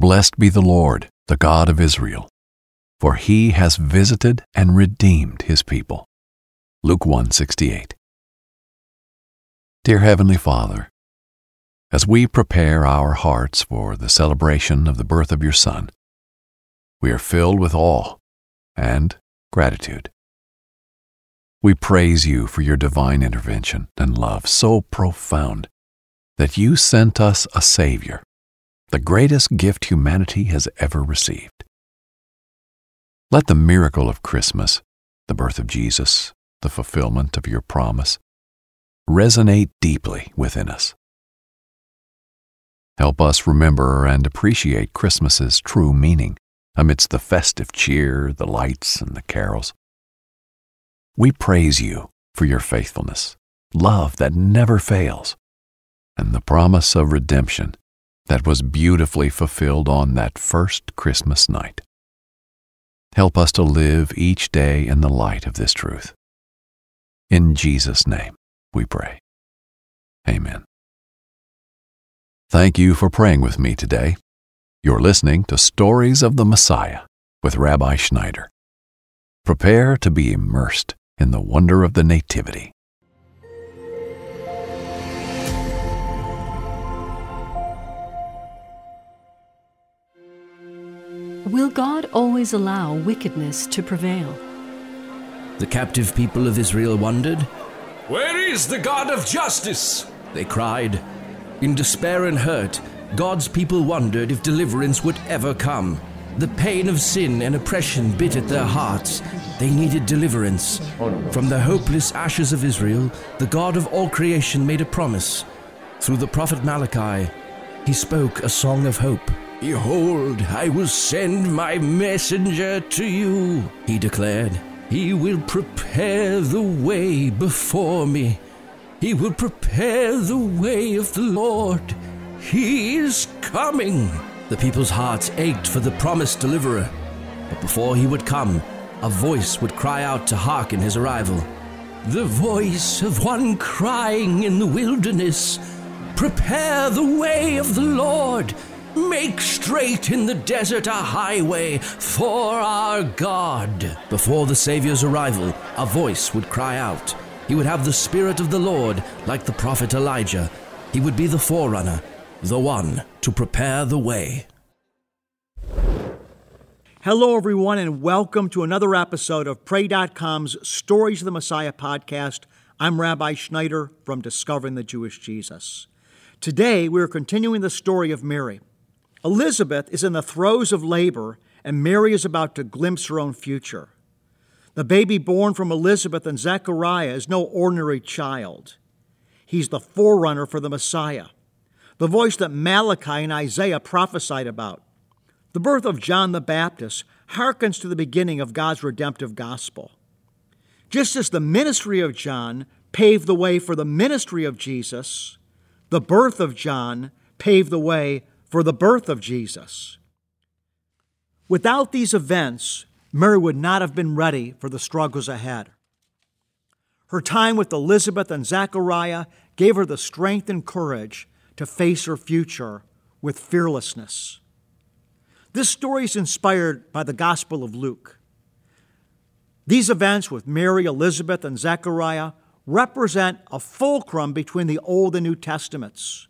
Blessed be the Lord, the God of Israel, for he has visited and redeemed his people. Luke 1:68. Dear heavenly Father, as we prepare our hearts for the celebration of the birth of your son, we are filled with awe and gratitude. We praise you for your divine intervention and love so profound that you sent us a Savior, the greatest gift humanity has ever received. Let the miracle of Christmas, the birth of Jesus, the fulfillment of your promise, resonate deeply within us. Help us remember and appreciate Christmas's true meaning amidst the festive cheer, the lights, and the carols. We praise you for your faithfulness, love that never fails, and the promise of redemption that was beautifully fulfilled on that first Christmas night. Help us to live each day in the light of this truth. In Jesus' name we pray. Amen. Thank you for praying with me today. You're listening to Stories of the Messiah with Rabbi Schneider. Prepare to be immersed in the wonder of the Nativity. Will God always allow wickedness to prevail? The captive people of Israel wondered. Where is the God of justice? They cried. In despair and hurt, God's people wondered if deliverance would ever come. The pain of sin and oppression bit at their hearts. They needed deliverance. From the hopeless ashes of Israel, the God of all creation made a promise. Through the prophet Malachi, he spoke a song of hope. Behold, I will send my messenger to you, he declared. He will prepare the way before me. He will prepare the way of the Lord. He is coming. The people's hearts ached for the promised deliverer. But before he would come, a voice would cry out to hearken his arrival. The voice of one crying in the wilderness Prepare the way of the Lord. Make straight in the desert a highway for our God. Before the Savior's arrival, a voice would cry out. He would have the Spirit of the Lord, like the prophet Elijah. He would be the forerunner, the one to prepare the way. Hello, everyone, and welcome to another episode of Pray.com's Stories of the Messiah podcast. I'm Rabbi Schneider from Discovering the Jewish Jesus. Today, we are continuing the story of Mary. Elizabeth is in the throes of labor, and Mary is about to glimpse her own future. The baby born from Elizabeth and Zechariah is no ordinary child. He's the forerunner for the Messiah, the voice that Malachi and Isaiah prophesied about. The birth of John the Baptist harkens to the beginning of God's redemptive gospel. Just as the ministry of John paved the way for the ministry of Jesus, the birth of John paved the way for the birth of Jesus. Without these events, Mary would not have been ready for the struggles ahead. Her time with Elizabeth and Zechariah gave her the strength and courage to face her future with fearlessness. This story is inspired by the Gospel of Luke. These events with Mary, Elizabeth, and Zechariah represent a fulcrum between the Old and New Testaments.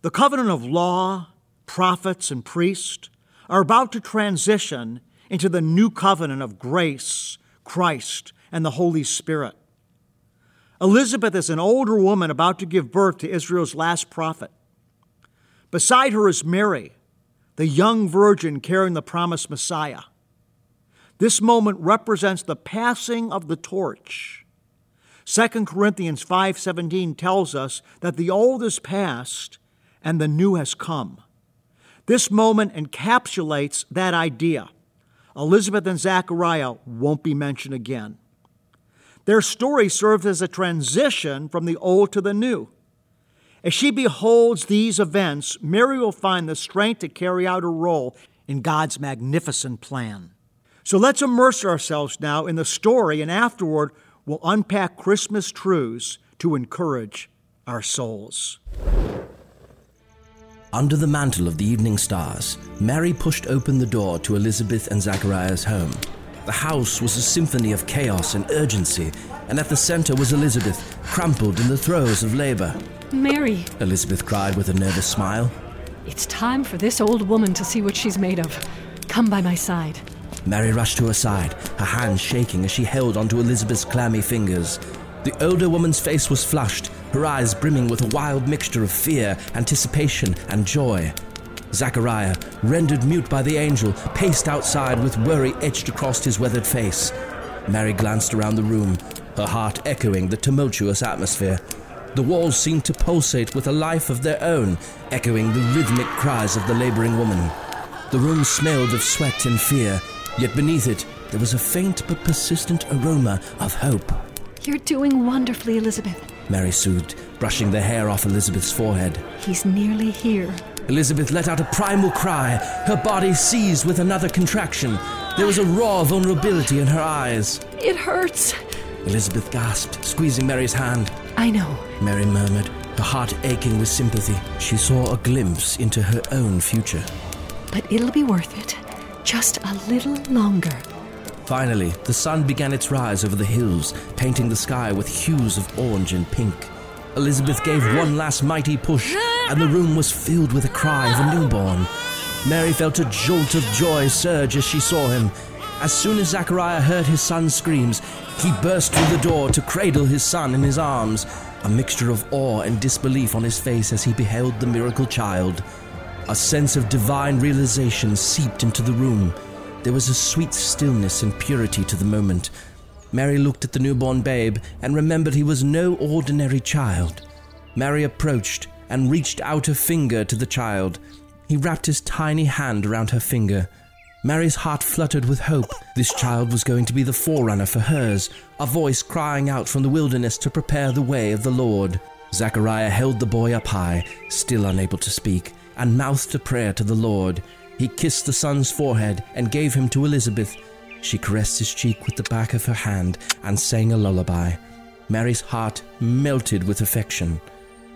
The covenant of law, prophets, and priests are about to transition into the new covenant of grace, Christ, and the Holy Spirit. Elizabeth is an older woman about to give birth to Israel's last prophet. Beside her is Mary, the young virgin carrying the promised Messiah. This moment represents the passing of the torch. 2 Corinthians 5:17 tells us that the old is past and the new has come. This moment encapsulates that idea. Elizabeth and Zachariah won't be mentioned again. Their story serves as a transition from the old to the new. As she beholds these events, Mary will find the strength to carry out her role in God's magnificent plan. So let's immerse ourselves now in the story, and afterward, we'll unpack Christmas truths to encourage our souls. Under the mantle of the evening stars, Mary pushed open the door to Elizabeth and Zachariah's home. The house was a symphony of chaos and urgency, and at the center was Elizabeth, crumpled in the throes of labor. Mary, Elizabeth cried with a nervous smile. it's time for this old woman to see what she's made of. Come by my side. Mary rushed to her side, her hands shaking as she held onto Elizabeth's clammy fingers. The older woman's face was flushed, her eyes brimming with a wild mixture of fear, anticipation, and joy. Zachariah, rendered mute by the angel, paced outside with worry etched across his weathered face. Mary glanced around the room, her heart echoing the tumultuous atmosphere. The walls seemed to pulsate with a life of their own, echoing the rhythmic cries of the laboring woman. The room smelled of sweat and fear, yet beneath it there was a faint but persistent aroma of hope. You're doing wonderfully, Elizabeth. Mary soothed, brushing the hair off Elizabeth's forehead. He's nearly here. Elizabeth let out a primal cry, her body seized with another contraction. There was a raw vulnerability in her eyes. It hurts. Elizabeth gasped, squeezing Mary's hand. I know. Mary murmured, her heart aching with sympathy. She saw a glimpse into her own future. But it'll be worth it. Just a little longer. Finally, the sun began its rise over the hills, painting the sky with hues of orange and pink. Elizabeth gave one last mighty push, and the room was filled with a cry of a newborn. Mary felt a jolt of joy surge as she saw him. As soon as Zachariah heard his son's screams, he burst through the door to cradle his son in his arms, a mixture of awe and disbelief on his face as he beheld the miracle child. A sense of divine realization seeped into the room. There was a sweet stillness and purity to the moment. Mary looked at the newborn babe and remembered he was no ordinary child. Mary approached and reached out a finger to the child. He wrapped his tiny hand around her finger. Mary's heart fluttered with hope. This child was going to be the forerunner for hers, a voice crying out from the wilderness to prepare the way of the Lord. Zachariah held the boy up high, still unable to speak, and mouthed a prayer to the Lord. He kissed the son's forehead and gave him to Elizabeth. She caressed his cheek with the back of her hand and sang a lullaby. Mary's heart melted with affection.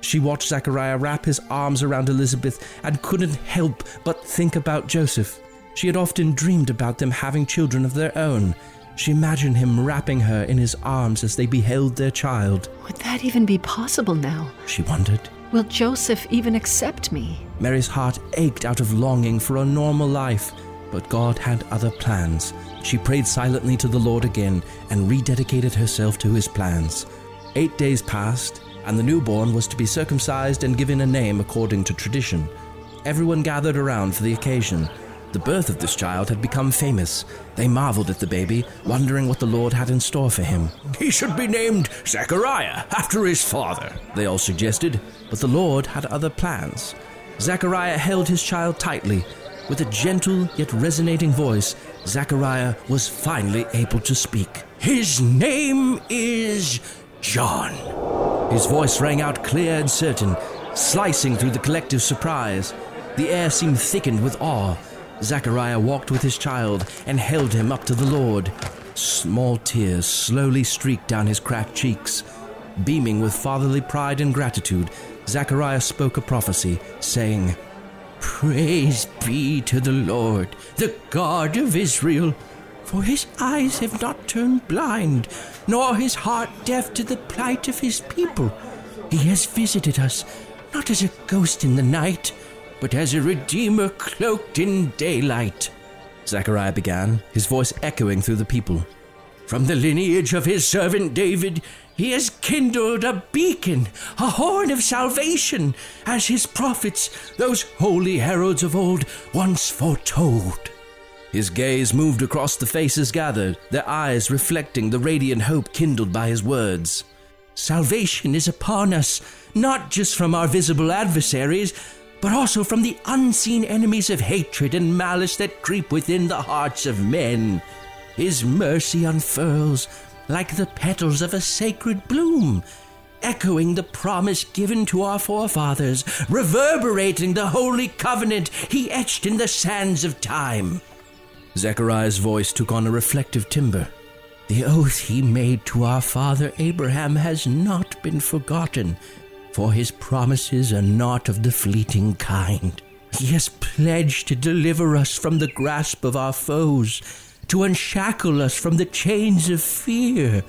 She watched Zachariah wrap his arms around Elizabeth and couldn't help but think about Joseph. She had often dreamed about them having children of their own. She imagined him wrapping her in his arms as they beheld their child. Would that even be possible now? She wondered. Will Joseph even accept me? Mary's heart ached out of longing for a normal life, but God had other plans. She prayed silently to the Lord again and rededicated herself to his plans. Eight days passed, and the newborn was to be circumcised and given a name according to tradition. Everyone gathered around for the occasion. The birth of this child had become famous. They marveled at the baby, wondering what the Lord had in store for him. He should be named Zechariah, after his father. They all suggested, but the Lord had other plans. Zechariah held his child tightly. With a gentle yet resonating voice, Zechariah was finally able to speak. His name is John. His voice rang out clear and certain, slicing through the collective surprise. The air seemed thickened with awe. Zachariah walked with his child and held him up to the Lord. Small tears slowly streaked down his cracked cheeks. Beaming with fatherly pride and gratitude, Zachariah spoke a prophecy, saying, Praise be to the Lord, the God of Israel, for his eyes have not turned blind, nor his heart deaf to the plight of his people. He has visited us, not as a ghost in the night, but as a redeemer cloaked in daylight. Zechariah began, his voice echoing through the people. From the lineage of his servant David, he has kindled a beacon, a horn of salvation, as his prophets, those holy heralds of old, once foretold. His gaze moved across the faces gathered, their eyes reflecting the radiant hope kindled by his words. Salvation is upon us, not just from our visible adversaries, but also from the unseen enemies of hatred and malice that creep within the hearts of men. His mercy unfurls like the petals of a sacred bloom, echoing the promise given to our forefathers, reverberating the holy covenant he etched in the sands of time. Zechariah's voice took on a reflective timbre. The oath he made to our father Abraham has not been forgotten. For his promises are not of the fleeting kind. He has pledged to deliver us from the grasp of our foes, to unshackle us from the chains of fear.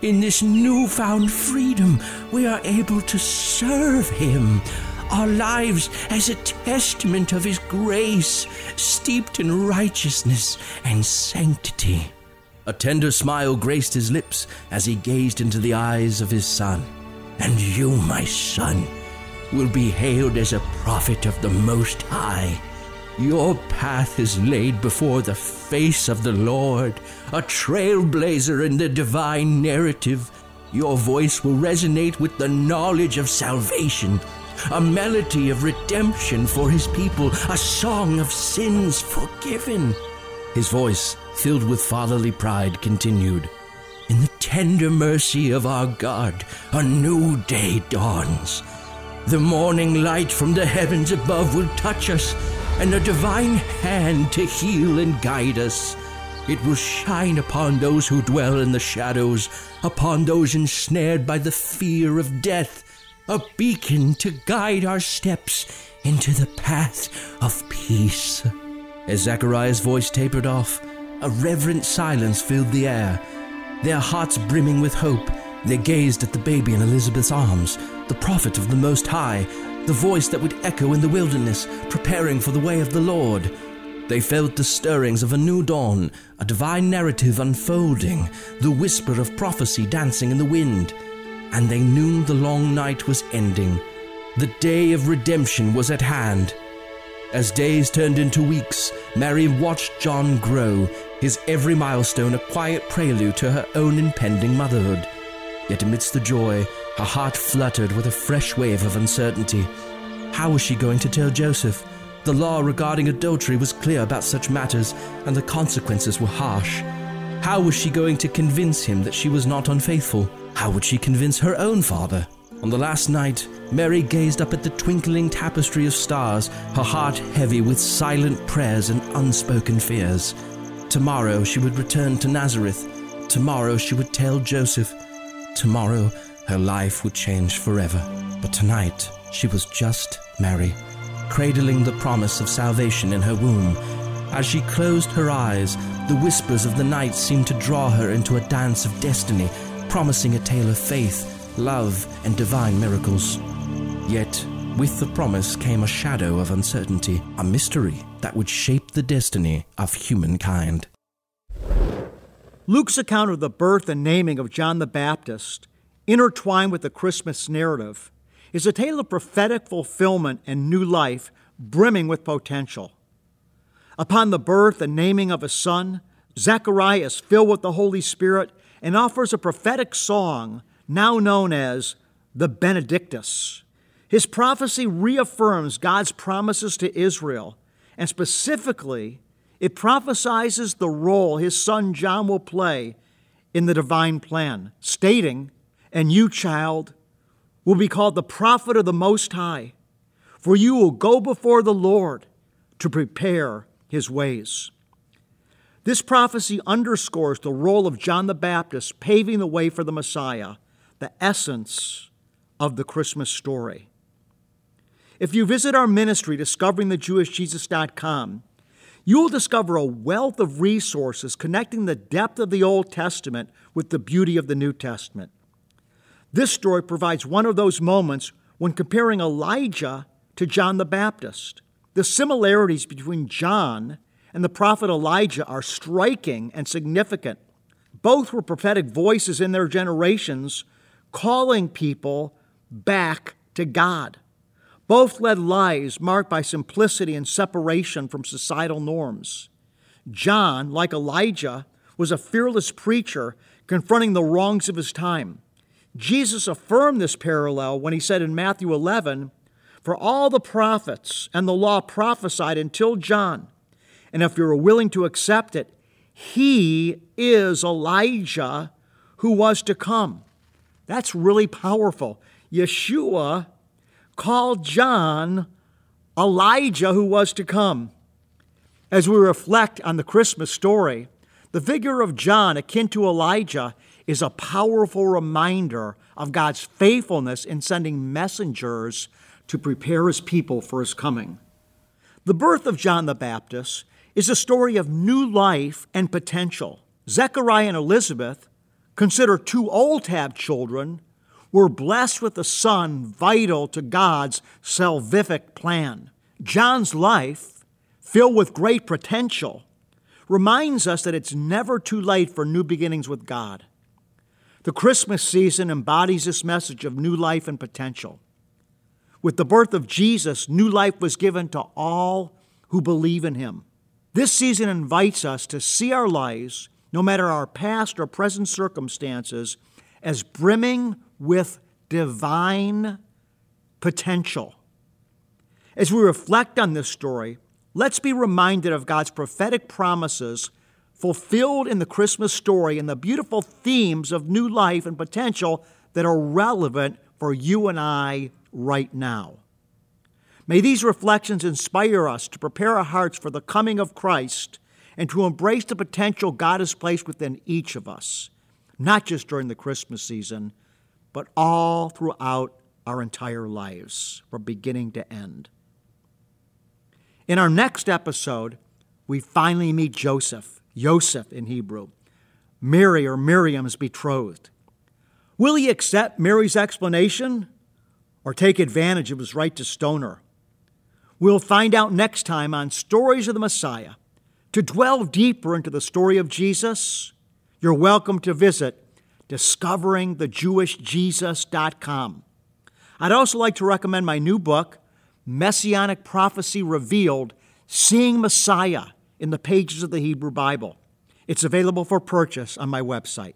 In this newfound freedom, we are able to serve Him, our lives as a testament of His grace, steeped in righteousness and sanctity. A tender smile graced his lips as he gazed into the eyes of his son. And you, my son, will be hailed as a prophet of the Most High. Your path is laid before the face of the Lord, a trailblazer in the divine narrative. Your voice will resonate with the knowledge of salvation, a melody of redemption for his people, a song of sins forgiven. His voice, filled with fatherly pride, continued. In the tender mercy of our God, a new day dawns. The morning light from the heavens above will touch us, and a divine hand to heal and guide us. It will shine upon those who dwell in the shadows, upon those ensnared by the fear of death, a beacon to guide our steps into the path of peace. As Zachariah's voice tapered off, a reverent silence filled the air their hearts brimming with hope, they gazed at the baby in Elizabeth's arms, the prophet of the Most High, the voice that would echo in the wilderness, preparing for the way of the Lord. They felt the stirrings of a new dawn, a divine narrative unfolding, the whisper of prophecy dancing in the wind. And they knew the long night was ending. The day of redemption was at hand. As days turned into weeks, Mary watched John grow, his every milestone a quiet prelude to her own impending motherhood. Yet amidst the joy, her heart fluttered with a fresh wave of uncertainty. How was she going to tell Joseph? The law regarding adultery was clear about such matters, and the consequences were harsh. How was she going to convince him that she was not unfaithful? How would she convince her own father? On the last night, Mary gazed up at the twinkling tapestry of stars, her heart heavy with silent prayers and unspoken fears. Tomorrow she would return to Nazareth. Tomorrow she would tell Joseph. Tomorrow her life would change forever. But tonight she was just Mary, cradling the promise of salvation in her womb. As she closed her eyes, the whispers of the night seemed to draw her into a dance of destiny, promising a tale of faith love, and divine miracles. Yet, with the promise came a shadow of uncertainty, a mystery that would shape the destiny of humankind. Luke's account of the birth and naming of John the Baptist, intertwined with the Christmas narrative, is a tale of prophetic fulfillment and new life brimming with potential. Upon the birth and naming of a son, Zechariah is filled with the Holy Spirit and offers a prophetic song now known as the Benedictus. His prophecy reaffirms God's promises to Israel, and specifically, it prophesies the role his son John will play in the divine plan, stating, And you, child, will be called the prophet of the Most High, for you will go before the Lord to prepare his ways. This prophecy underscores the role of John the Baptist paving the way for the Messiah the essence of the Christmas story. If you visit our ministry, discoveringthejewishjesus.com, you will discover a wealth of resources connecting the depth of the Old Testament with the beauty of the New Testament. This story provides one of those moments when comparing Elijah to John the Baptist. The similarities between John and the prophet Elijah are striking and significant. Both were prophetic voices in their generations calling people back to God. Both led lives marked by simplicity and separation from societal norms. John, like Elijah, was a fearless preacher confronting the wrongs of his time. Jesus affirmed this parallel when he said in Matthew 11, For all the prophets and the law prophesied until John, and if you're willing to accept it, he is Elijah who was to come. That's really powerful. Yeshua called John Elijah who was to come. As we reflect on the Christmas story, the figure of John, akin to Elijah, is a powerful reminder of God's faithfulness in sending messengers to prepare his people for his coming. The birth of John the Baptist is a story of new life and potential. Zechariah and Elizabeth, considered two old have children, were blessed with a son vital to God's salvific plan. John's life, filled with great potential, reminds us that it's never too late for new beginnings with God. The Christmas season embodies this message of new life and potential. With the birth of Jesus, new life was given to all who believe in him. This season invites us to see our lives, no matter our past or present circumstances, as brimming with divine potential. As we reflect on this story, let's be reminded of God's prophetic promises fulfilled in the Christmas story and the beautiful themes of new life and potential that are relevant for you and I right now. May these reflections inspire us to prepare our hearts for the coming of Christ and to embrace the potential God has placed within each of us, not just during the Christmas season, but all throughout our entire lives, from beginning to end. In our next episode, we finally meet Joseph, Yosef in Hebrew, Mary or Miriam's betrothed. Will he accept Mary's explanation or take advantage of his right to stone her? We'll find out next time on Stories of the Messiah. To delve deeper into the story of Jesus, you're welcome to visit discoveringthejewishjesus.com. I'd also like to recommend my new book, Messianic Prophecy Revealed Seeing Messiah in the Pages of the Hebrew Bible. It's available for purchase on my website.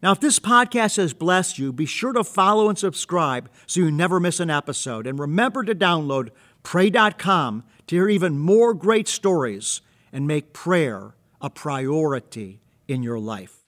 Now, if this podcast has blessed you, be sure to follow and subscribe so you never miss an episode. And remember to download pray.com to hear even more great stories and make prayer a priority in your life.